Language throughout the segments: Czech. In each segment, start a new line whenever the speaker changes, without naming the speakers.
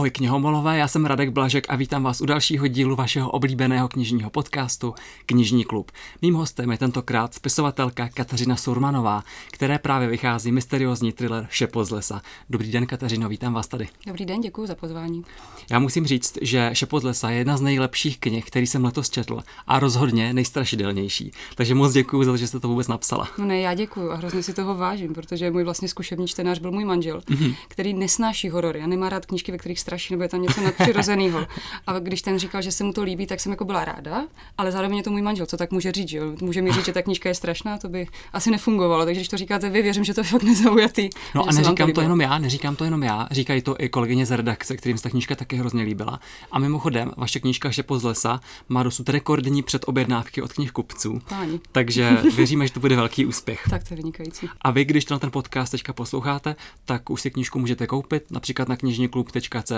Ahoj knihomolové, já jsem Radek Blažek a vítám vás u dalšího dílu vašeho oblíbeného knižního podcastu Knižní klub. Mým hostem je tentokrát spisovatelka Kateřina Surmanová, které právě vychází mysteriózní thriller Šepo z lesa. Dobrý den Kateřino, vítám vás tady.
Dobrý den, děkuji za pozvání.
Já musím říct, že Šepo z lesa je jedna z nejlepších knih, který jsem letos četl a rozhodně nejstrašidelnější. Takže moc děkuji za to, že jste to vůbec napsala.
No ne, já děkuji a hrozně si toho vážím, protože můj vlastně zkušební čtenář byl můj manžel, mm-hmm. který nesnáší horory a nemá rád knížky, ve kterých straší, nebo je tam něco nadpřirozeného. A když ten říkal, že se mu to líbí, tak jsem jako byla ráda, ale zároveň je to můj manžel, co tak může říct, že jo? Může mi říct, že ta knížka je strašná, to by asi nefungovalo. Takže když to říkáte vy, věřím, že to je fakt nezaujatý.
No a neříkám to, to jenom já, neříkám to jenom já, říkají to i kolegyně z redakce, kterým se ta knížka taky hrozně líbila. A mimochodem, vaše knížka Šepo z lesa má dosud rekordní předobjednávky od knihkupců.
Páni.
Takže věříme, že to bude velký úspěch.
Tak to je vynikající.
A vy, když to na ten podcast teďka posloucháte, tak už si knížku můžete koupit například na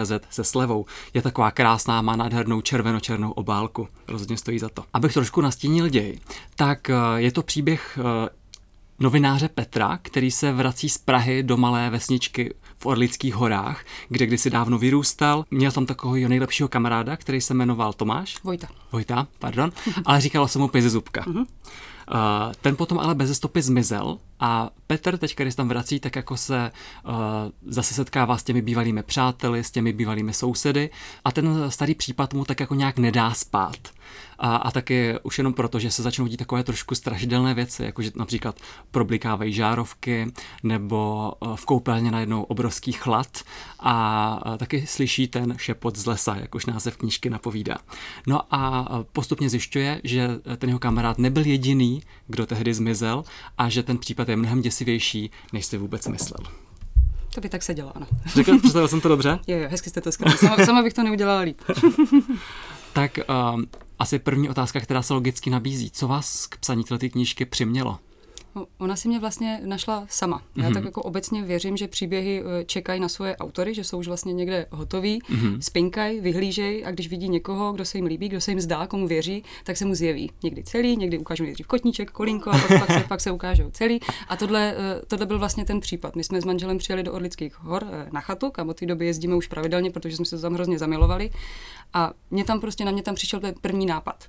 knižníklub.cz se slevou. Je taková krásná, má nádhernou červeno-černou obálku. Rozhodně stojí za to. Abych trošku nastínil děj, tak eh, je to příběh eh, novináře Petra, který se vrací z Prahy do malé vesničky v Orlických horách, kde kdysi dávno vyrůstal. Měl tam takového nejlepšího kamaráda, který se jmenoval Tomáš.
Vojta.
Vojta, pardon, ale říkalo se mu Pizezubka. Uh-huh. Uh, ten potom ale bez stopy zmizel a Petr teď, když tam vrací, tak jako se uh, zase setkává s těmi bývalými přáteli, s těmi bývalými sousedy a ten starý případ mu tak jako nějak nedá spát. A, a taky už jenom proto, že se začnou dít takové trošku strašidelné věci, jako že například problikávají žárovky nebo uh, v koupelně najednou obrovský chlad a taky slyší ten šepot z lesa, jak už název knížky napovídá. No a postupně zjišťuje, že ten jeho kamarád nebyl jediný, kdo tehdy zmizel a že ten případ je mnohem děsivější, než si vůbec myslel.
To by tak se dělá, ano.
Řekl, představil jsem to dobře?
Jo, jo, hezky jste to skrývali. Sama, sama bych to neudělala líp.
tak um, asi první otázka, která se logicky nabízí. Co vás k psaní této knížky přimělo?
No, ona si mě vlastně našla sama. Já mm-hmm. tak jako obecně věřím, že příběhy eh, čekají na svoje autory, že jsou už vlastně někde hotoví, mm-hmm. spinkají, vyhlížejí a když vidí někoho, kdo se jim líbí, kdo se jim zdá, komu věří, tak se mu zjeví. Někdy celý, někdy ukážou nejdřív kotníček, kolínko a pak, pak, se, pak se ukážou celý. A tohle, eh, tohle byl vlastně ten případ. My jsme s manželem přijeli do Orlických hor eh, na chatu, kam od té doby jezdíme už pravidelně, protože jsme se tam hrozně zamilovali. A mě tam prostě, na mě tam přišel první nápad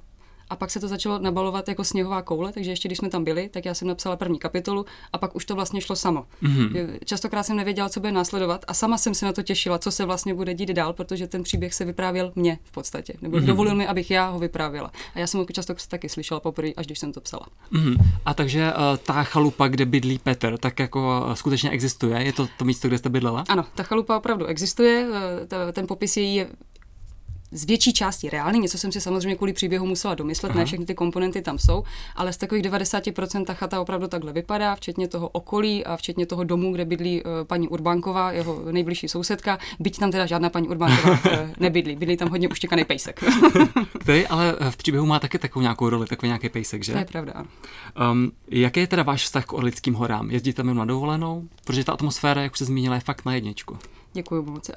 a pak se to začalo nabalovat jako sněhová koule, takže ještě když jsme tam byli, tak já jsem napsala první kapitolu a pak už to vlastně šlo samo. Mm-hmm. Častokrát jsem nevěděla, co bude následovat a sama jsem se na to těšila, co se vlastně bude dít dál, protože ten příběh se vyprávěl mě v podstatě. Nebo mm-hmm. dovolil mi, abych já ho vyprávěla. A já jsem ho často taky slyšela poprvé, až když jsem to psala.
Mm-hmm. A takže uh, ta chalupa, kde bydlí Petr, tak jako uh, skutečně existuje? Je to to místo, kde jste bydlela?
Ano, ta chalupa opravdu existuje. Uh, ten popis její je z větší části reálný, něco jsem si samozřejmě kvůli příběhu musela domyslet, Aha. ne všechny ty komponenty tam jsou, ale z takových 90% ta chata opravdu takhle vypadá, včetně toho okolí a včetně toho domu, kde bydlí uh, paní Urbánková, jeho nejbližší sousedka, byť tam teda žádná paní Urbánková uh, nebydlí, bydlí tam hodně uštěkaný pejsek.
Který ale v příběhu má taky takovou nějakou roli, takový nějaký pejsek, že?
To je pravda.
Um, jaký je teda váš vztah k Orlickým horám? Jezdíte tam na dovolenou? Protože ta atmosféra, jak už se zmínila, je fakt na jedničku.
Děkuji moc. Uh,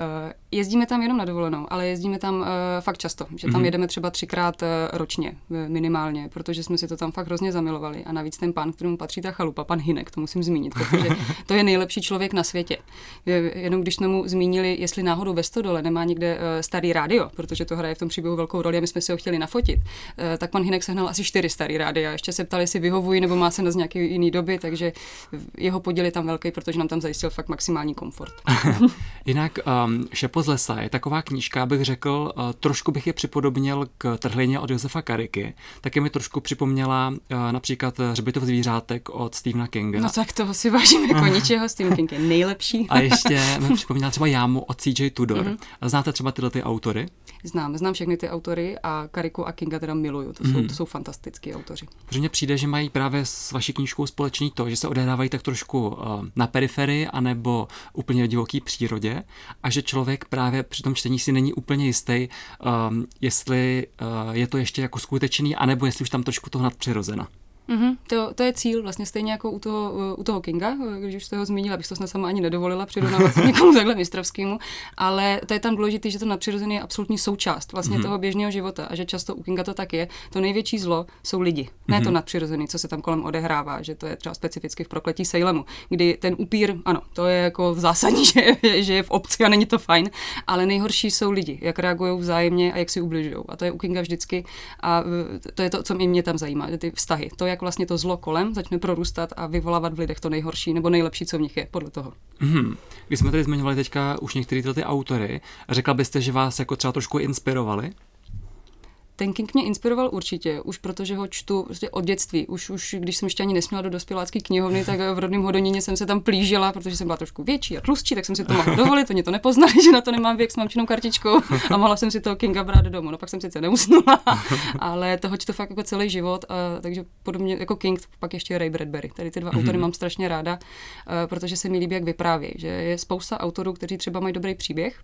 jezdíme tam jenom na dovolenou, ale jezdíme tam uh, fakt často, že tam mm-hmm. jedeme třeba třikrát uh, ročně minimálně, protože jsme si to tam fakt hrozně zamilovali. A navíc ten pán, kterému patří ta chalupa, pan Hinek, to musím zmínit, protože to je nejlepší člověk na světě. Jenom když jsme mu zmínili, jestli náhodou ve Stodole nemá někde starý rádio, protože to hraje v tom příběhu velkou roli a my jsme si ho chtěli nafotit, tak pan Hinek sehnal asi čtyři starý rádia. Ještě se ptali, jestli vyhovují nebo má se na z nějaké jiné doby, takže jeho podíl je tam velký, protože nám tam zajistil fakt maximální komfort.
Jinak um, Šepo z lesa je taková knížka, abych řekl, uh, trošku bych je připodobnil k trhlině od Josefa Kariky. Taky mi trošku připomněla uh, například Hřbitov zvířátek od Stephena Kinga.
No tak toho si vážím jako ničeho, Stephen King je nejlepší.
A ještě mi připomněla třeba Jámu od CJ Tudor. Mm-hmm. Znáte třeba tyhle ty autory?
Znám, znám všechny ty autory a Kariku a Kinga teda miluju, to, jsou, mhm. to jsou fantastický autoři.
Protože mně přijde, že mají právě s vaší knížkou společný to, že se odehrávají tak trošku uh, na periferii anebo úplně v divoký přírodě a že člověk právě při tom čtení si není úplně jistý, um, jestli uh, je to ještě jako skutečný, anebo jestli už tam trošku toho nadpřirozena.
Mm-hmm. To, to je cíl, vlastně stejně jako u toho, u toho Kinga, když už jste ho zmínila, abych to snad sama ani nedovolila přirovnávat někomu takhle mistrovskému, ale to je tam důležité, že to nadpřirozené je absolutní součást vlastně mm-hmm. toho běžného života a že často u Kinga to tak je. To největší zlo jsou lidi, mm-hmm. ne to mhm. nadpřirozené, co se tam kolem odehrává, že to je třeba specificky v prokletí Sejlemu, kdy ten upír, ano, to je jako v zásadní, že, že je v obci a není to fajn, ale nejhorší jsou lidi, jak reagují vzájemně a jak si ubližují. A to je u Kinga vždycky a to je to, co mě tam zajímá, ty vztahy. To, jak vlastně to zlo kolem začne prorůstat a vyvolávat v lidech to nejhorší nebo nejlepší, co v nich je, podle toho.
Mm-hmm. Když jsme tady zmiňovali teďka už některé ty autory, řekla byste, že vás jako třeba trošku inspirovali?
Ten King mě inspiroval určitě, už protože ho čtu prostě od dětství. Už, už když jsem ještě ani nesměla do dospělácké knihovny, tak v rodném Hodoníně jsem se tam plížila, protože jsem byla trošku větší a tlustší, tak jsem si to mohla dovolit, oni to nepoznali, že na to nemám věk s mamčinou kartičkou a mohla jsem si toho Kinga brát domů. No pak jsem sice neusnula, ale toho čtu fakt jako celý život, a, takže podobně jako King, pak ještě Ray Bradbury. Tady ty dva mm-hmm. autory mám strašně ráda, a, protože se mi líbí, jak vyprávějí, že je spousta autorů, kteří třeba mají dobrý příběh,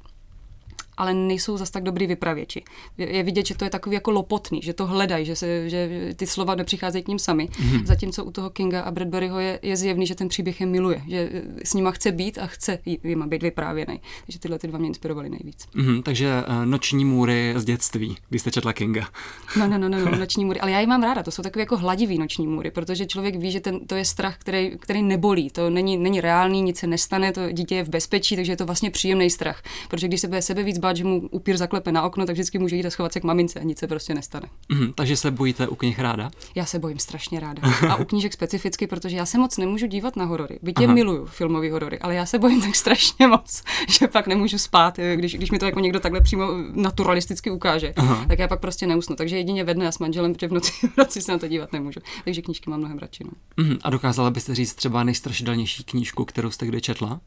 ale nejsou zas tak dobrý vypravěči. Je vidět, že to je takový jako lopotný, že to hledají, že, se, že ty slova nepřicházejí k ním sami. Mm-hmm. Zatímco u toho Kinga a Bradburyho je, je zjevný, že ten příběh je miluje, že s nima chce být a chce jima být vyprávěný. Takže tyhle ty dva mě inspirovaly nejvíc.
Mm-hmm, takže uh, noční můry z dětství, když jste četla Kinga.
No, no, no, no, no, noční můry. Ale já je mám ráda, to jsou takové jako hladivý noční můry, protože člověk ví, že ten, to je strach, který, který nebolí. To není, není reálný, nic se nestane, to dítě je v bezpečí, takže je to vlastně příjemný strach. Protože když se bude sebe víc bát, že mu upír zaklepe na okno, tak vždycky může jít a schovat se k mamince a nic se prostě nestane.
Mm, takže se bojíte u knih ráda?
Já se bojím strašně ráda. A u knížek specificky, protože já se moc nemůžu dívat na horory. Byť je miluju filmové horory, ale já se bojím tak strašně moc, že pak nemůžu spát, když, když mi to jako někdo takhle přímo naturalisticky ukáže. Aha. Tak já pak prostě neusnu. Takže jedině ve dne a s manželem, protože v noci, v noci se na to dívat nemůžu. Takže knížky mám mnohem radši. No.
Mm, a dokázala byste říct třeba nejstrašidelnější knížku, kterou jste kdy četla?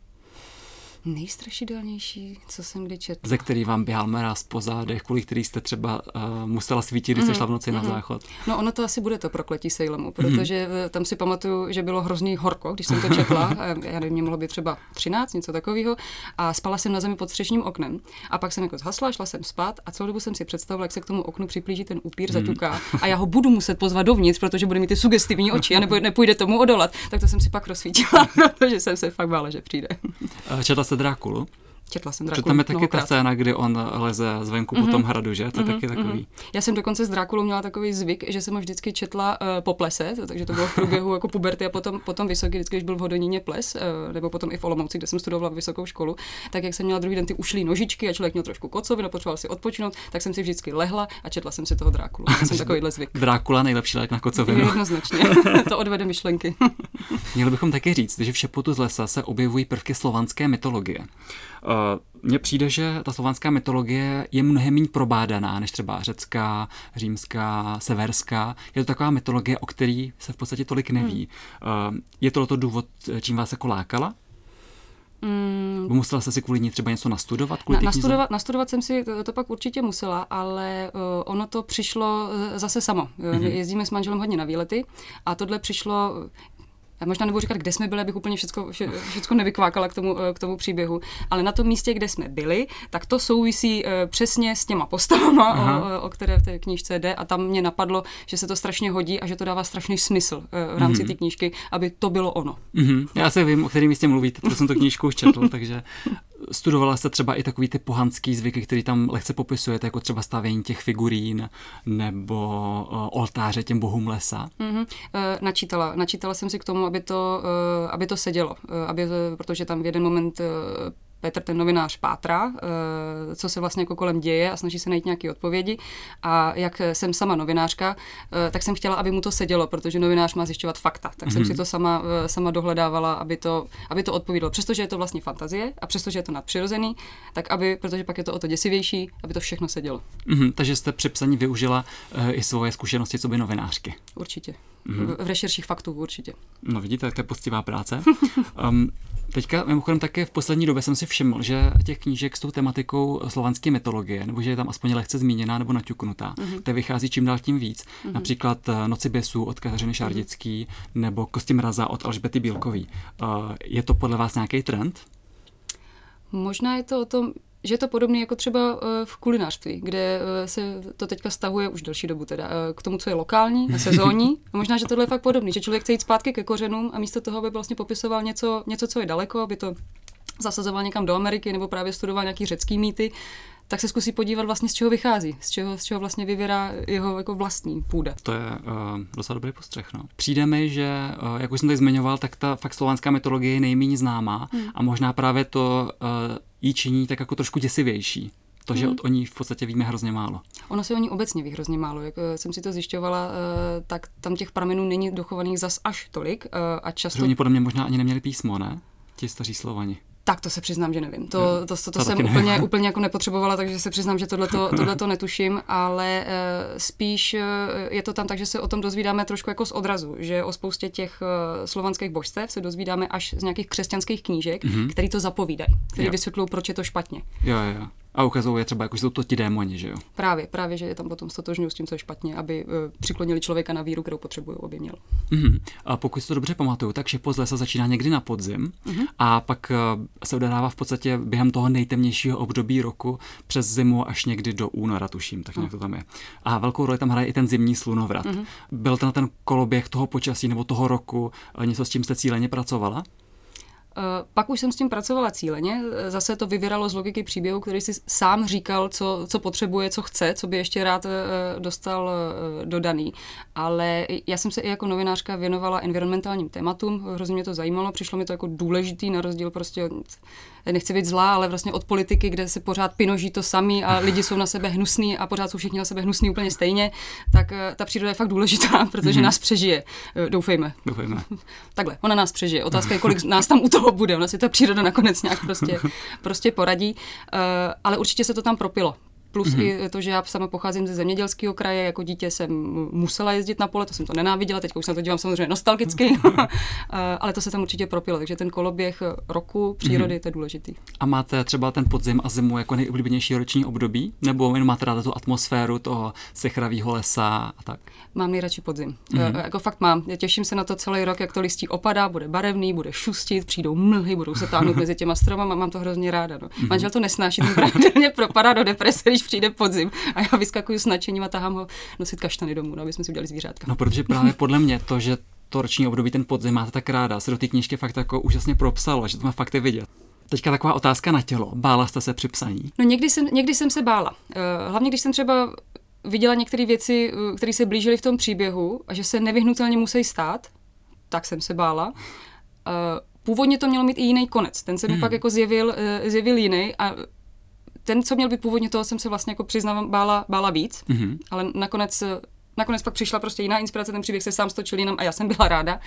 Nejstrašidelnější, co jsem kdy četla.
Ze který vám běhal mráz po zádech, kvůli který jste třeba uh, musela svítit, když mm-hmm. jste šla v noci mm-hmm. na mhm. záchod.
No ono to asi bude to prokletí Sejlemu, protože mm-hmm. tam si pamatuju, že bylo hrozný horko, když jsem to četla. já nevím, mě mohlo být třeba 13, něco takového. A spala jsem na zemi pod střešním oknem. A pak jsem jako zhasla, šla jsem spát a celou dobu jsem si představila, jak se k tomu oknu připlíží ten upír, mm. zaťuká. A já ho budu muset pozvat dovnitř, protože bude mít ty sugestivní oči a nebo nepůjde tomu odolat. Tak to jsem si pak rozsvítila, protože jsem se fakt bála, že přijde.
Četla jste Drákulu?
Četla jsem Drákulu
tam je taky ta scéna, kdy on leze zvenku mm-hmm. po tom mhm. hradu, že? To je mm-hmm. taky takový. Mm-hmm.
Já jsem dokonce s Drákulou měla takový zvyk, že jsem ho vždycky četla uh, po plese, takže to bylo v průběhu jako puberty a potom, potom vysoký, vždycky, když byl v Hodoníně ples, uh, nebo potom i v Olomouci, kde jsem studovala vysokou školu, tak jak jsem měla druhý den ty ušlý nožičky a člověk měl trošku kocovinu, potřeboval si odpočinout, tak jsem si vždycky lehla a četla jsem si toho Drákulu. Já jsem takovýhle zvyk.
Drákula nejlepší lék na kocovinu.
Jednoznačně. to odvede myšlenky.
Měli bychom taky říct, že v šepotu z lesa se objevují prvky slovanské mytologie. Uh, mně přijde, že ta slovanská mytologie je mnohem méně probádaná než třeba řecká, římská, severská. Je to taková mytologie, o který se v podstatě tolik neví. Hmm. Je to to důvod, čím vás jako lákala? Mm. Musela jste si kvůli ní třeba něco nastudovat? Kvůli
Na, nastudovat, nastudovat jsem si to, to pak určitě musela, ale uh, ono to přišlo zase samo. Mm-hmm. Jezdíme s manželem hodně na výlety a tohle přišlo, já možná nebudu říkat, kde jsme byli, abych úplně všechno, všechno nevykvákala k tomu, eh, k tomu příběhu, ale na tom místě, kde jsme byli, tak to souvisí eh, přesně s těma postavama, o, o které v té knížce jde a tam mě napadlo, že se to strašně hodí a že to dává strašný smysl eh, v rámci mm-hmm. té knížky, aby to bylo ono.
Mm-hmm. Já se vím, o kterém místě mluvíte, protože jsem tu knížku už četl, takže Studovala jste třeba i takový ty pohanský zvyky, který tam lehce popisujete, jako třeba stavění těch figurín nebo uh, oltáře těm bohům lesa? Mm-hmm.
Načítala. Načítala jsem si k tomu, aby to, uh, aby to sedělo, aby, protože tam v jeden moment Petr, ten novinář, pátra, eh, co se vlastně jako kolem děje a snaží se najít nějaké odpovědi. A jak jsem sama novinářka, eh, tak jsem chtěla, aby mu to sedělo, protože novinář má zjišťovat fakta. Tak mm-hmm. jsem mhm. si to sama, eh, sama dohledávala, aby to, aby to odpovídalo. Přestože je to vlastně fantazie a přestože je to nadpřirozený, tak aby, protože pak je to o to děsivější, aby to všechno sedělo.
Mm-hmm, takže jste při psaní využila uh, i svoje zkušenosti co by novinářky.
Určitě. Mm-hmm. V rešerších faktů určitě.
No vidíte, to je poctivá práce. um, teďka mimochodem také v poslední době jsem si všiml, že těch knížek s tou tematikou slovanské mytologie, nebo že je tam aspoň lehce zmíněná nebo naťuknutá, mm-hmm. to vychází čím dál tím víc. Mm-hmm. Například eh, Noci běsů od Kateřiny mhm. Šardický mm-hmm. nebo Kosti mraza od Alžbety Bílkový. Uh, je to podle vás nějaký trend?
Možná je to o tom, že je to podobné jako třeba v kulinářství, kde se to teďka stahuje už delší dobu teda k tomu, co je lokální a sezónní. A možná, že tohle je fakt podobný, že člověk chce jít zpátky ke kořenům a místo toho, aby vlastně popisoval něco, něco co je daleko, aby to zasazoval někam do Ameriky nebo právě studoval nějaký řecký mýty, tak se zkusí podívat vlastně z čeho vychází, z čeho, z čeho vlastně vyvěrá jeho jako vlastní půda.
To je uh, docela dobrý postřeh. No. Přijde mi, že, uh, jak už jsem tady zmiňoval, tak ta fakt slovanská mytologie je nejméně známá hmm. a možná právě to uh, ji činí tak jako trošku děsivější. To, že hmm. od o ní v podstatě víme hrozně málo.
Ono se o ní obecně ví hrozně málo. Jak jsem si to zjišťovala, tak tam těch pramenů není dochovaných zas až tolik. A často...
Že oni podle mě možná ani neměli písmo, ne? Ti staří Slovani.
Tak to se přiznám, že nevím. To, to, to, to, to jsem úplně, úplně jako nepotřebovala, takže se přiznám, že tohle to netuším, ale uh, spíš uh, je to tam tak, že se o tom dozvídáme trošku jako z odrazu, že o spoustě těch uh, slovanských božstev se dozvídáme až z nějakých křesťanských knížek, mm-hmm. který to zapovídají, který vysvětlují, proč je to špatně.
Jo, jo. A ukazuje třeba, jako, že jsou to ti démoni, že jo?
Právě, právě, že je tam potom stotožňují s tím, co je špatně, aby uh, přiklonili člověka na víru, kterou potřebují, aby měl.
Mm-hmm. A pokud si to dobře pamatuju, tak Šipos lesa začíná někdy na podzim mm-hmm. a pak uh, se odehrává v podstatě během toho nejtemnějšího období roku přes zimu až někdy do února, tuším, tak nějak to tam je. A velkou roli tam hraje i ten zimní slunovrat. Mm-hmm. Byl ten ten koloběh toho počasí nebo toho roku uh, něco, s čím jste cíleně pracovala?
Eh, pak už jsem s tím pracovala cíleně. Zase to vyvíralo z logiky příběhu, který si sám říkal, co, co potřebuje, co chce, co by ještě rád eh, dostal eh, dodaný. Ale já jsem se i jako novinářka věnovala environmentálním tématům, hrozně mě to zajímalo, přišlo mi to jako důležitý, na rozdíl prostě nechci být zlá, ale vlastně od politiky, kde se pořád pinoží to samý a lidi jsou na sebe hnusní a pořád jsou všichni na sebe hnusní úplně stejně, tak eh, ta příroda je fakt důležitá, protože mm-hmm. nás přežije. Eh, doufejme.
Doufejme.
Takhle, ona nás přežije. Otázka je, kolik nás tam u toho bude. Ona si ta příroda nakonec nějak prostě, prostě poradí. Uh, ale určitě se to tam propilo plus mm-hmm. i to, že já sama pocházím ze zemědělského kraje, jako dítě jsem musela jezdit na pole, to jsem to nenáviděla, teď už se na to dívám samozřejmě nostalgicky, ale to se tam určitě propilo, takže ten koloběh roku přírody, mm-hmm. to je důležitý.
A máte třeba ten podzim a zimu jako nejoblíbenější roční období? Nebo jenom máte ráda tu atmosféru toho sechravého lesa a tak?
Mám nejradši podzim. Mm-hmm. Jako fakt mám. Já těším se na to celý rok, jak to listí opadá, bude barevný, bude šustit, přijdou mlhy, budou se táhnout mezi těma stromama, mám to hrozně ráda. No. Mm-hmm. Manžel to nesnáší, ten pravidelně propadá do deprese, když přijde podzim a já vyskakuju s nadšením a tahám ho nosit kaštany domů, no, aby jsme si udělali zvířátka.
No, protože právě podle mě to, že to roční období ten podzim máte tak ráda, se do té knížky fakt jako úžasně propsalo, že to má fakt vidět. Teďka taková otázka na tělo. Bála jste se při psaní?
No někdy jsem, někdy jsem se bála. Uh, hlavně když jsem třeba viděla některé věci, uh, které se blížily v tom příběhu a že se nevyhnutelně musí stát, tak jsem se bála. Uh, původně to mělo mít i jiný konec. Ten se mi hmm. pak jako zjevil, zjevil jiný a ten, co měl být původně, toho jsem se vlastně jako přiznávám bála, bála víc, mm-hmm. ale nakonec, nakonec pak přišla prostě jiná inspirace, ten příběh se sám stočil jinam a já jsem byla ráda.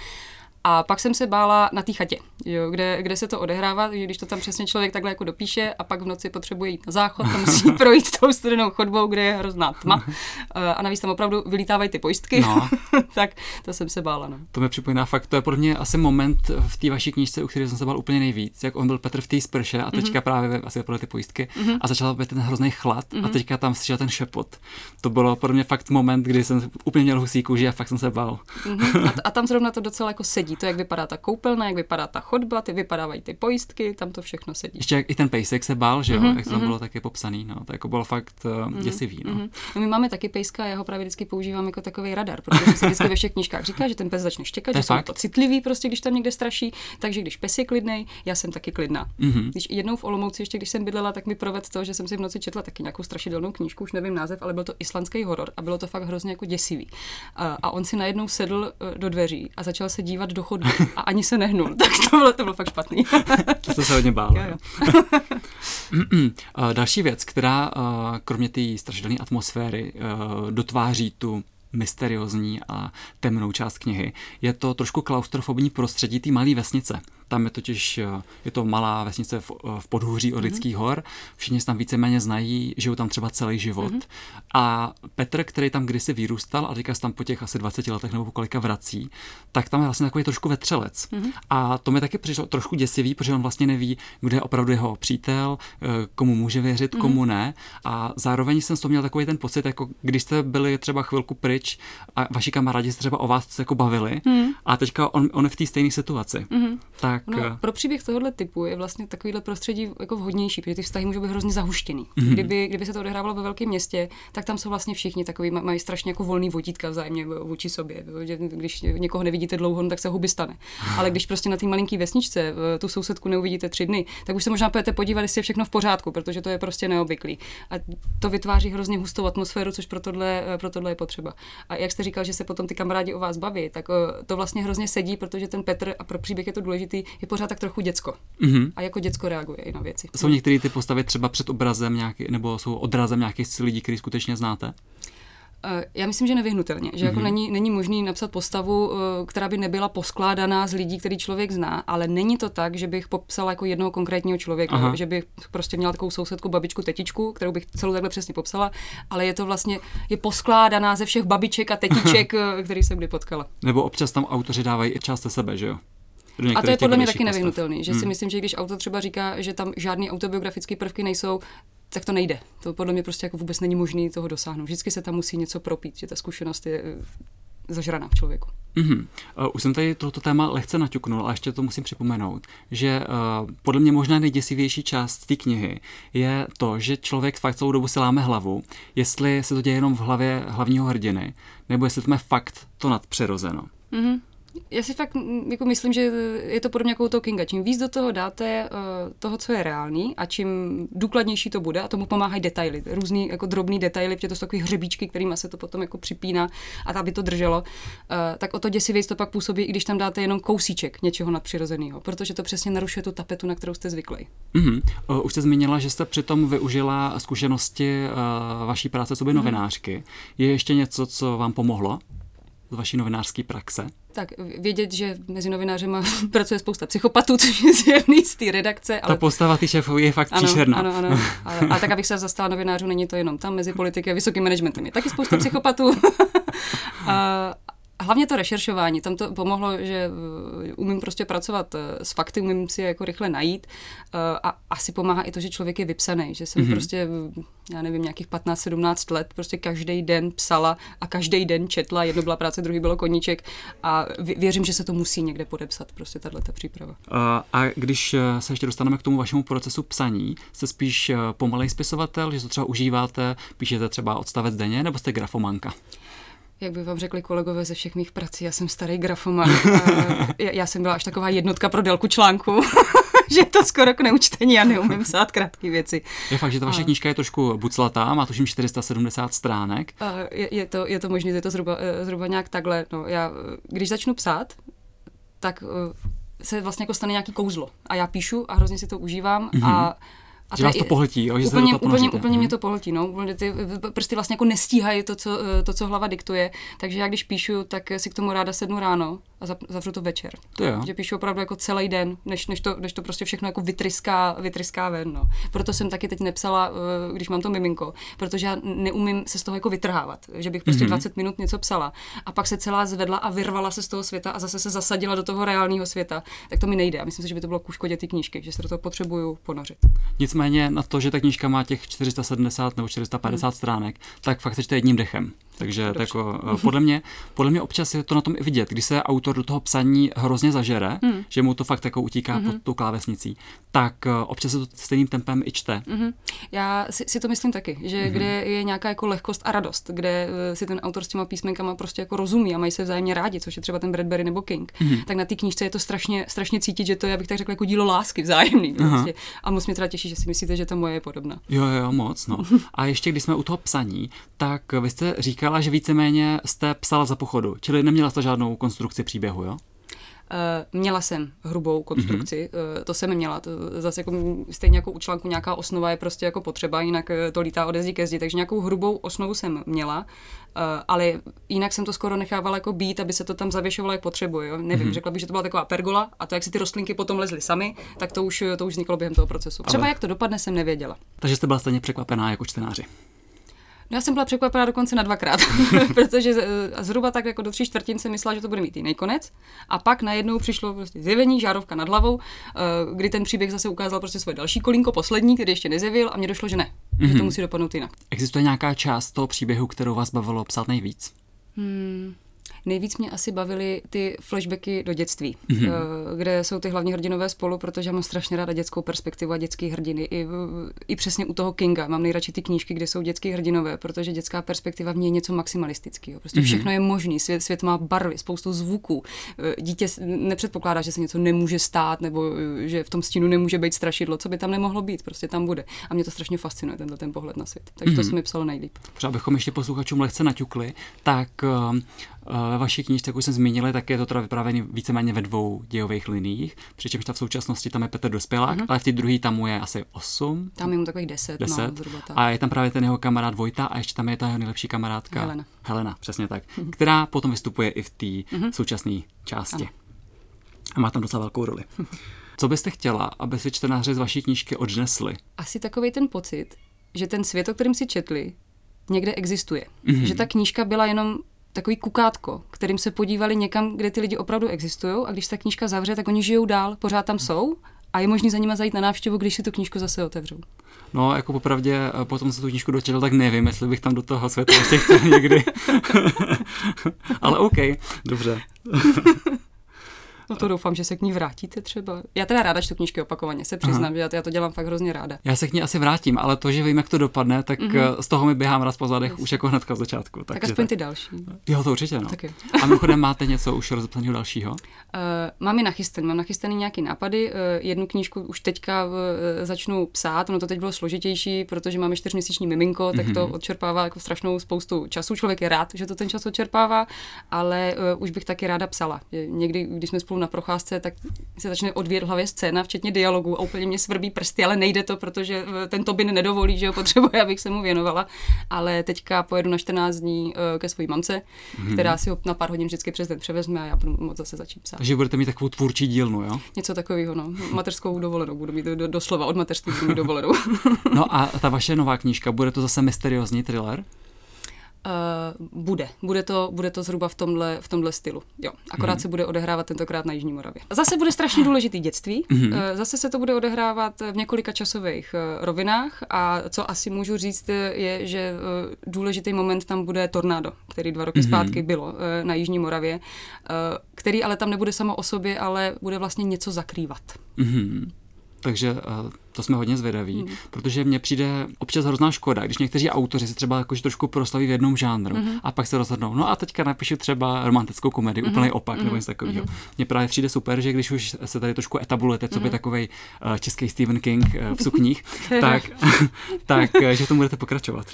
A pak jsem se bála na té chatě, jo, kde, kde se to odehrává, že když to tam přesně člověk takhle jako dopíše a pak v noci potřebuje jít na záchod, tam musí projít tou studenou chodbou, kde je hrozná tma. A navíc tam opravdu vylítávají ty pojistky, no. tak to jsem se bála. No.
To mi připomíná fakt, to je pro mě asi moment v té vaší knížce, u které jsem se bál úplně nejvíc, jak on byl Petr v té sprše a teďka mm-hmm. právě asi pro ty pojistky mm-hmm. a začal být ten hrozný chlad mm-hmm. a mhm. teďka tam slyšel ten šepot. To bylo pro mě fakt moment, kdy jsem úplně měl husí kůži a fakt jsem se bál.
Mm-hmm. A, a tam zrovna to docela jako sedí, to jak vypadá ta koupelna, jak vypadá ta chodba, ty vypadávají ty pojistky, tam to všechno sedí.
Ještě jak i ten pejsek se bál, že jo, mm-hmm, jak to tam mm-hmm. bylo taky popsaný, no, to jako bylo fakt uh, mm-hmm, děsivý. No. Mm-hmm.
no. my máme taky pejska, já ho právě vždycky používám jako takový radar, protože se vždycky ve všech knížkách říká, že ten pes začne štěkat, že jsou to citlivý prostě, když tam někde straší, takže když pes je klidný, já jsem taky klidná. Mm-hmm. Když jednou v Olomouci, ještě když jsem bydlela, tak mi proved to, že jsem si v noci četla taky nějakou strašidelnou knížku, už nevím název, ale byl to islandský horor a bylo to fakt hrozně jako děsivý. A, a on si najednou sedl eh, do dveří a začal se dívat do chodby a ani se nehnul. tak to bylo, to bylo fakt špatný.
to jste se hodně bál. Jo, jo. Další věc, která kromě té strašidelné atmosféry dotváří tu mysteriózní a temnou část knihy, je to trošku klaustrofobní prostředí té malé vesnice. Tam je totiž, eh, je to malá vesnice v, eh, v podhůří od Lidských mm-hmm. hor, všichni se tam víceméně znají, žijou tam třeba celý život. Mm-hmm. A Petr, který tam kdysi vyrůstal a teďka se tam po těch asi 20 letech nebo kolika vrací, tak tam je vlastně takový trošku vetřelec. Mm-hmm. A to mi taky přišlo trošku děsivý, protože on vlastně neví, kdo je opravdu jeho přítel, eh, komu může věřit, mm-hmm. komu ne. A zároveň jsem z toho měl takový ten pocit, jako když jste byli třeba chvilku pryč a vaši kamarádi se třeba o vás jako bavili mm-hmm. a teďka on, on je v té stejné situaci. Mm-hmm. Tak tak...
No, pro příběh tohohle typu je vlastně takovýhle prostředí jako vhodnější, protože ty vztahy můžou být hrozně zahuštěný. Mm-hmm. Kdyby, kdyby se to odehrávalo ve velkém městě, tak tam jsou vlastně všichni takový, mají strašně jako volný vodítka vzájemně vůči sobě. Když někoho nevidíte dlouho, no, tak se huby stane. Ale když prostě na té malinké vesničce tu sousedku neuvidíte tři dny, tak už se možná pojete podívat, jestli je všechno v pořádku, protože to je prostě neobvyklý. A to vytváří hrozně hustou atmosféru, což pro tohle, pro tohle je potřeba. A jak jste říkal, že se potom ty kamarádi o vás baví, tak eh, to vlastně hrozně sedí, protože ten Petr, a pro příběh je to důležitý, je pořád tak trochu děcko. Mm-hmm. A jako děcko reaguje i na věci.
Jsou některé ty postavy třeba před obrazem nějaký, nebo jsou odrazem nějakých lidí, který skutečně znáte?
Eh, já myslím, že nevyhnutelně, že mm-hmm. jako není, není možný napsat postavu, eh, která by nebyla poskládaná z lidí, který člověk zná, ale není to tak, že bych popsala jako jednoho konkrétního člověka, Aha. že bych prostě měla takovou sousedku, babičku, tetičku, kterou bych celou takhle přesně popsala, ale je to vlastně je poskládaná ze všech babiček a tetiček, eh, který jsem kdy potkala.
Nebo občas tam autoři dávají i část sebe, že jo?
A to je podle mě taky nevyhnutelný, že hmm. si myslím, že když autor třeba říká, že tam žádný autobiografické prvky nejsou, tak to nejde. To podle mě prostě jako vůbec není možné toho dosáhnout. Vždycky se tam musí něco propít, že ta zkušenost je eh, zažraná v člověku.
Mm-hmm. Uh, už jsem tady toto téma lehce naťuknul, ale ještě to musím připomenout, že uh, podle mě možná nejděsivější část té knihy je to, že člověk fakt celou dobu si láme hlavu, jestli se to děje jenom v hlavě hlavního hrdiny, nebo jestli to má fakt to nadpřirozeno. Mm-hmm
já si fakt jako myslím, že je to podobně jako u toho Kinga. Čím víc do toho dáte uh, toho, co je reálný a čím důkladnější to bude, a tomu pomáhají detaily, různý jako drobný detaily, protože to jsou takové hřebíčky, kterými se to potom jako připíná a aby to drželo, uh, tak o to děsivěji to pak působí, i když tam dáte jenom kousíček něčeho nadpřirozeného, protože to přesně narušuje tu tapetu, na kterou jste zvyklí.
Mm-hmm. Uh, už jste zmínila, že jste přitom využila zkušenosti uh, vaší práce co by mm-hmm. novinářky. Je ještě něco, co vám pomohlo? Z vaší novinářské praxe?
Tak vědět, že mezi novinářema pracuje spousta psychopatů, což je zjevný z té redakce.
Ale... Ta postava ty šéfové je fakt ano, příšerná.
Ano, ano. A, a tak, abych se zastala novinářů, není to jenom tam mezi politiky a vysokým managementem. Je taky spousta psychopatů. a, hlavně to rešeršování, tam to pomohlo, že eh, umím prostě pracovat eh, s fakty, umím si je jako rychle najít eh, a asi pomáhá i to, že člověk je vypsaný, že jsem mm-hmm. prostě, já nevím, nějakých 15-17 let prostě každý den psala a každý den četla, jedno byla práce, druhý bylo koníček a věřím, že se to musí někde podepsat, prostě tahle ta příprava.
A když se ještě dostaneme k tomu vašemu procesu psaní, jste spíš pomalej spisovatel, že to třeba užíváte, píšete třeba odstavec denně, nebo jste grafomanka?
Jak by vám řekli kolegové ze všech mých prací, já jsem starý grafoman. já, já jsem byla až taková jednotka pro délku článku, že to skoro k neučtení, já neumím psát krátké věci.
Je fakt, že ta vaše a... knížka je trošku buclatá, má tuším 470 stránek.
Je, je, to, je to možné, je to zhruba, eh, zhruba nějak takhle. No, já, když začnu psát, tak eh, se vlastně jako stane nějaký kouzlo. A já píšu a hrozně si to užívám mm-hmm. a
a že vás to pohltí, jo? Že
úplně,
to
úplně, úplně mě mhm. to pohltí, no. Ty prsty vlastně jako nestíhají to co, to, co hlava diktuje. Takže já když píšu, tak si k tomu ráda sednu ráno a zavřu to večer.
To jo.
Že píšu opravdu jako celý den, než, než, to, než to prostě všechno jako vytryská, vytryská ven, no. Proto jsem taky teď nepsala, eh, když mám to miminko, protože já neumím se z toho jako vytrhávat. Že bych prostě mm-hmm. 20 minut něco psala a pak se celá zvedla a vyrvala se z toho světa a zase se zasadila do toho reálného světa. Tak to mi nejde. A myslím si, že by to bylo ku škodě ty knížky, že se do toho potřebuju ponořit.
Nicméně na to, že ta knížka má těch 470 nebo 450 mm. stránek, tak fakt čte jedním dechem. Takže jako, eh, podle, mě, podle mě občas je to na tom i vidět, když se autor do toho psaní hrozně zažere, mm. že mu to fakt jako utíká mm-hmm. pod tou klávesnicí, tak eh, občas se to stejným tempem i čte. Mm-hmm.
Já si, si to myslím taky, že mm-hmm. kde je nějaká jako lehkost a radost, kde eh, si ten autor s těma písmenkama prostě jako rozumí a mají se vzájemně rádi, což je třeba ten Bradbury nebo King, mm-hmm. tak na té knížce je to strašně, strašně cítit, že to je, abych tak řekla, jako dílo lásky vzájemný. Prostě. A moc mě teda těší, že si myslíte, že to moje je podobná.
Jo, jo, moc. No. A ještě když jsme u toho psaní, tak vy jste říkala, že víceméně jste psala za pochodu, čili neměla jste žádnou konstrukci příběhu, jo?
Uh, měla jsem hrubou konstrukci, mm-hmm. to jsem měla, to zase jako stejně jako u článku nějaká osnova je prostě jako potřeba, jinak eh, to lítá ode zdi ke zdi, takže nějakou hrubou osnovu jsem měla, ale jinak jsem to skoro nechávala jako být, aby se to tam zavěšovalo jak potřebuje, jo? nevím, mm-hmm. řekla bych, že to byla taková pergola a to, jak si ty rostlinky potom lezly sami, tak to už, to už vzniklo během toho procesu. Třeba ale... jak to dopadne, jsem nevěděla.
Takže jste byla stejně překvapená jako čtenáři.
No já jsem byla překvapená dokonce na dvakrát, protože zhruba tak jako do tří čtvrtin jsem myslela, že to bude mít jiný konec. A pak najednou přišlo prostě zjevení, žárovka nad hlavou, eh, kdy ten příběh zase ukázal prostě svoje další kolínko, poslední, který ještě nezjevil a mně došlo, že ne, mm-hmm. že to mhm. musí dopadnout jinak.
Existuje nějaká část toho příběhu, kterou vás bavilo psát nejvíc?
Hmm. Nejvíc mě asi bavily ty flashbacky do dětství, mm-hmm. kde jsou ty hlavní hrdinové spolu, protože já mám strašně ráda dětskou perspektivu a dětský hrdiny. I, I přesně u toho Kinga mám nejradši ty knížky, kde jsou dětský hrdinové, protože dětská perspektiva v ní je něco maximalistického. Prostě mm-hmm. všechno je možný, svět, svět má barvy, spoustu zvuků. Eh, dítě nepředpokládá, že se něco nemůže stát nebo eh, že v tom stínu nemůže být strašidlo, co by tam nemohlo být, prostě tam bude. A mě to strašně fascinuje, tenhle ten pohled na svět. Takže mm-hmm. to
mhm.
se mi psalo nejlíp.
Třeba bychom ještě posluchačům lehce naťukli, tak ve vaší knižce, jak už jsem zmínili, tak je to teda vyprávěný víceméně ve dvou dějových liních, přičemž ta v současnosti tam je Petr Dospělák, mm-hmm. ale v té druhé tam mu je asi 8.
Tam je mu takových 10, 10. No, zhruba tak.
A je tam právě ten jeho kamarád Vojta a ještě tam je ta jeho nejlepší kamarádka
Helena.
Helena, přesně tak, mm-hmm. která potom vystupuje i v té mm-hmm. současné části. Ano. A má tam docela velkou roli. Co byste chtěla, aby si čtenáři z vaší knížky odnesli?
Asi takový ten pocit, že ten svět, o kterém si četli, někde existuje. Mm-hmm. Že ta knížka byla jenom takový kukátko, kterým se podívali někam, kde ty lidi opravdu existují a když ta knížka zavře, tak oni žijou dál, pořád tam jsou a je možné za nima zajít na návštěvu, když si tu knížku zase otevřou.
No, jako popravdě, eh, potom se tu knížku dočetl, tak nevím, jestli bych tam do toho světa ještě chtěl někdy. Ale OK, dobře.
No to doufám, že se k ní vrátíte třeba. Já teda ráda čtu knížky opakovaně, se přiznám, že já to dělám fakt hrozně ráda.
Já se k ní asi vrátím, ale to, že vím, jak to dopadne, tak mm-hmm. z toho mi běhám raz po zadech už jako hnedka v začátku.
Tak, tak aspoň tak. ty další.
Jo, to určitě, no.
Taky.
A mimochodem máte něco už rozepsaného dalšího? Uh,
mám je nachystaný, mám nachystaný nějaký nápady. Uh, jednu knížku už teďka uh, začnu psát, ono to teď bylo složitější, protože máme čtyřměsíční miminko, tak mm-hmm. to odčerpává jako strašnou spoustu času. Člověk je rád, že to ten čas odčerpává, ale uh, už bych taky ráda psala. Někdy, když jsme spolu na procházce, tak se začne odvíjet hlavě scéna, včetně dialogu a úplně mě svrbí prsty, ale nejde to, protože eh, ten Tobin nedovolí, že ho potřebuje, abych se mu věnovala. Ale teďka pojedu na 14 dní eh, ke své mamce, hmm. která si ho na pár hodin vždycky přes den převezme a já budu moc zase začít psát.
Takže budete mít takovou tvůrčí dílnu, jo?
Něco takového, no. Mateřskou dovolenou budu mít do, doslova od mateřství budu mít dovolenou.
no a ta vaše nová knížka, bude to zase mysteriózní thriller?
Uh, bude. Bude to, bude to zhruba v tomhle, v tomhle stylu. Jo. Akorát mm. se bude odehrávat tentokrát na Jižní Moravě. Zase bude strašně důležitý dětství. Mm. Uh, zase se to bude odehrávat v několika časových uh, rovinách a co asi můžu říct je, že uh, důležitý moment tam bude tornádo, který dva roky mm. zpátky bylo uh, na Jižní Moravě, uh, který ale tam nebude samo o sobě, ale bude vlastně něco zakrývat. Mm.
Takže uh, to jsme hodně zvědaví, hmm. protože mně přijde občas hrozná škoda, když někteří autoři se třeba jakož trošku proslaví v jednom žánru hmm. a pak se rozhodnou, no a teďka napíšu třeba romantickou komedii, hmm. úplný opak hmm. nebo něco takového. Hmm. Mně právě přijde super, že když už se tady trošku etablujete, co by hmm. takový uh, český Stephen King uh, v sukních, tak, tak že v tom budete pokračovat.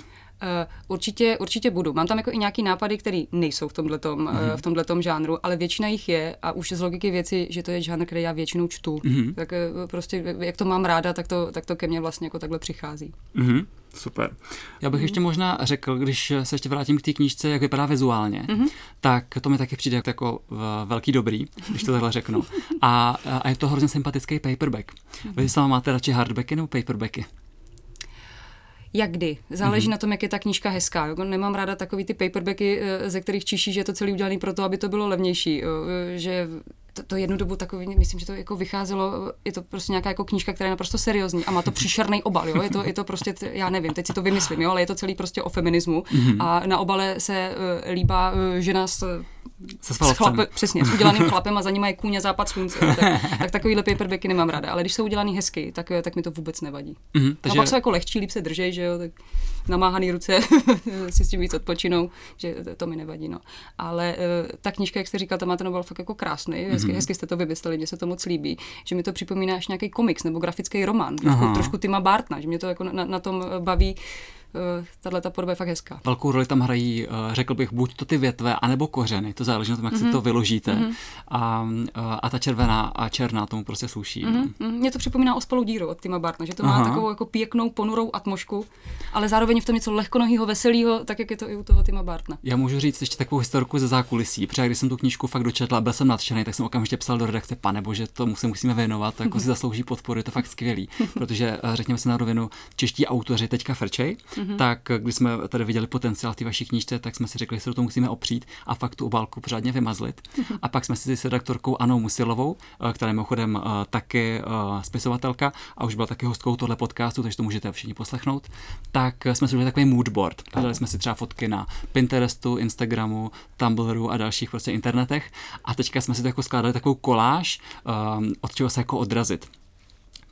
Uh, určitě, určitě budu. Mám tam jako i nějaký nápady, které nejsou v tomhletom, mm-hmm. v tomhletom žánru, ale většina jich je a už z logiky věci, že to je žánr, který já většinou čtu. Mm-hmm. Tak uh, prostě, jak to mám ráda, tak to, tak to ke mně vlastně jako takhle přichází.
Mm-hmm. Super. Já bych mm. ještě možná řekl, když se ještě vrátím k té knížce, jak vypadá vizuálně, mm-hmm. tak to mi taky přijde jako velký dobrý, když to takhle řeknu. A, a je to hrozně sympatický paperback. Mm-hmm. Vy sama máte radši hardbacky nebo paperbacky?
jak kdy. Záleží mm-hmm. na tom, jak je ta knížka hezká. Jo? Nemám ráda takový ty paperbacky, eh, ze kterých čiší, že je to celý udělaný proto, aby to bylo levnější. Jo? Že to, to jednu dobu takový, myslím, že to jako vycházelo, je to prostě nějaká jako knížka, která je naprosto seriózní a má to příšerný obal, jo? Je to, je to prostě, já nevím, teď si to vymyslím, jo? ale je to celý prostě o feminismu mm-hmm. a na obale se uh, líbá uh, žena s
se s
chlape, přesně, s udělaným chlapem a za ním je kůň a západ slunce. Tak, tak takovýhle paperbacky nemám ráda, ale když jsou udělaný hezky, tak, tak mi to vůbec nevadí. Mm-hmm, takže... A pak jsou jako lehčí, líp se držej, že jo, tak namáhaný ruce si s tím víc odpočinou, že to mi nevadí, no. Ale uh, ta knížka, jak jste říkal, ta má ten obal fakt jako krásný, hezky, mm-hmm. hezky jste to vymysleli, mně se to moc líbí, že mi to připomíná až nějaký komiks nebo grafický román, trošku, trošku Tima Bartna, že mě to jako na, na tom baví Eh, tahle ta podoba je fakt hezká.
Velkou roli tam hrají, eh, řekl bych, buď to ty větve, anebo kořeny, to záleží na tom, jak mm-hmm. si mhm. to vyložíte. Mm-hmm. A, eh, a ta červená a černá tomu prostě sluší. Mm-hmm.
No. Mně to připomíná ospalou díru od Tima Bartna, že to má Aha. takovou jako pěknou, ponurou atmošku, ale zároveň v tom něco lehkonohýho, veselého, tak jak je to i u toho Tima Bartna.
Já můžu říct ještě takovou historku ze zákulisí, protože když jsem tu knížku fakt dočetla, byl jsem nadšený, tak jsem okamžitě psal do redakce, pane bože, to musím, musíme věnovat, jako si zaslouží podporu, je to fakt skvělý, protože řekněme si na rovinu, čeští autoři teďka frčej, mm-hmm. tak když jsme tady viděli potenciál v té vaší knížce, tak jsme si řekli, že se do toho musíme opřít a fakt tu obálku pořádně vymazlit. Mm-hmm. A pak jsme si s redaktorkou Anou Musilovou, eh, která je mimochodem eh, taky spisovatelka a už byla taky hostkou tohle podcastu, takže to můžete všichni poslechnout, tak jsme si udělali takový moodboard. Hledali jsme si třeba fotky na Pinterestu, Instagramu, Tumblru a dalších prostě internetech a teďka jsme si to jako skládali takovou koláž, od čeho se jako odrazit.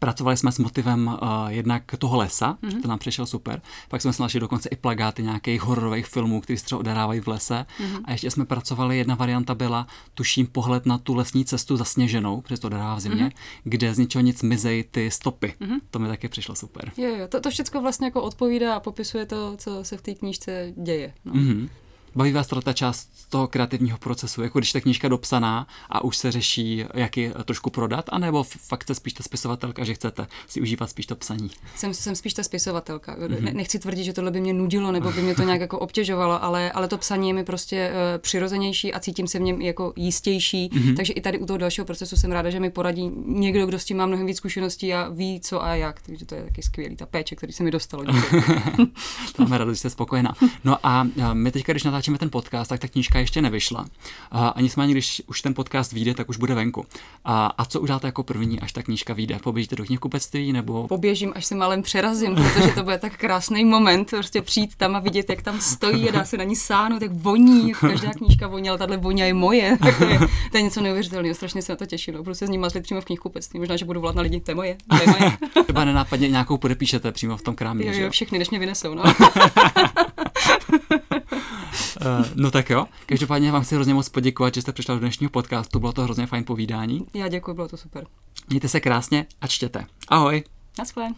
Pracovali jsme s motivem uh, jednak toho lesa, mm-hmm. to nám přišel super. Pak jsme se našli dokonce i plagáty nějakých hororových filmů, které se třeba odehrávají v lese. Mm-hmm. A ještě jsme pracovali, jedna varianta byla, tuším, pohled na tu lesní cestu zasněženou, protože to odehrává v zimě, mm-hmm. kde z ničeho nic mizejí ty stopy. Mm-hmm. To mi taky přišlo super.
Jo, jo, to, to všechno vlastně jako odpovídá a popisuje to, co se v té knížce děje. No.
Mm-hmm. Baví vás ta část toho kreativního procesu, jako když ta knížka dopsaná a už se řeší, jak ji trošku prodat, anebo fakt jste spíš ta spisovatelka, že chcete si užívat spíš to psaní?
Jsem, jsem spíš ta spisovatelka. Mm-hmm. Nechci tvrdit, že tohle by mě nudilo, nebo by mě to nějak jako obtěžovalo, ale, ale to psaní je mi prostě uh, přirozenější a cítím se v něm jako jistější. Mm-hmm. Takže i tady u toho dalšího procesu jsem ráda, že mi poradí někdo, kdo s tím má mnohem víc zkušeností a ví, co a jak. Takže to je taky skvělý, ta péče, který se mi dostalo.
Máme radost, že jste spokojená. No a my teďka, když natáčíme ten podcast, tak ta knížka ještě nevyšla. A, a nicméně, když už ten podcast vyjde, tak už bude venku. A, a co uděláte jako první, až ta knížka vyjde? Poběžíte do knihkupectví nebo?
Poběžím, až se malem přerazím, protože to bude tak krásný moment, prostě přijít tam a vidět, jak tam stojí a dá se na ní sáhnout, jak voní, každá knížka voní, ale tahle voně je moje. Tak to je, to je něco neuvěřitelného, strašně se na to těším. No. Budu se s ním mazlit přímo v knihkupectví, možná, že budu volat na lidi, to je moje. To je moje.
Třeba nenápadně nějakou podepíšete přímo v tom krámě.
Jo, jo, všechny, než mě vynesou. No.
Uh, no tak jo. Každopádně vám chci hrozně moc poděkovat, že jste přišla do dnešního podcastu. Bylo to hrozně fajn povídání.
Já děkuji, bylo to super.
Mějte se krásně a čtěte. Ahoj.
Naschle.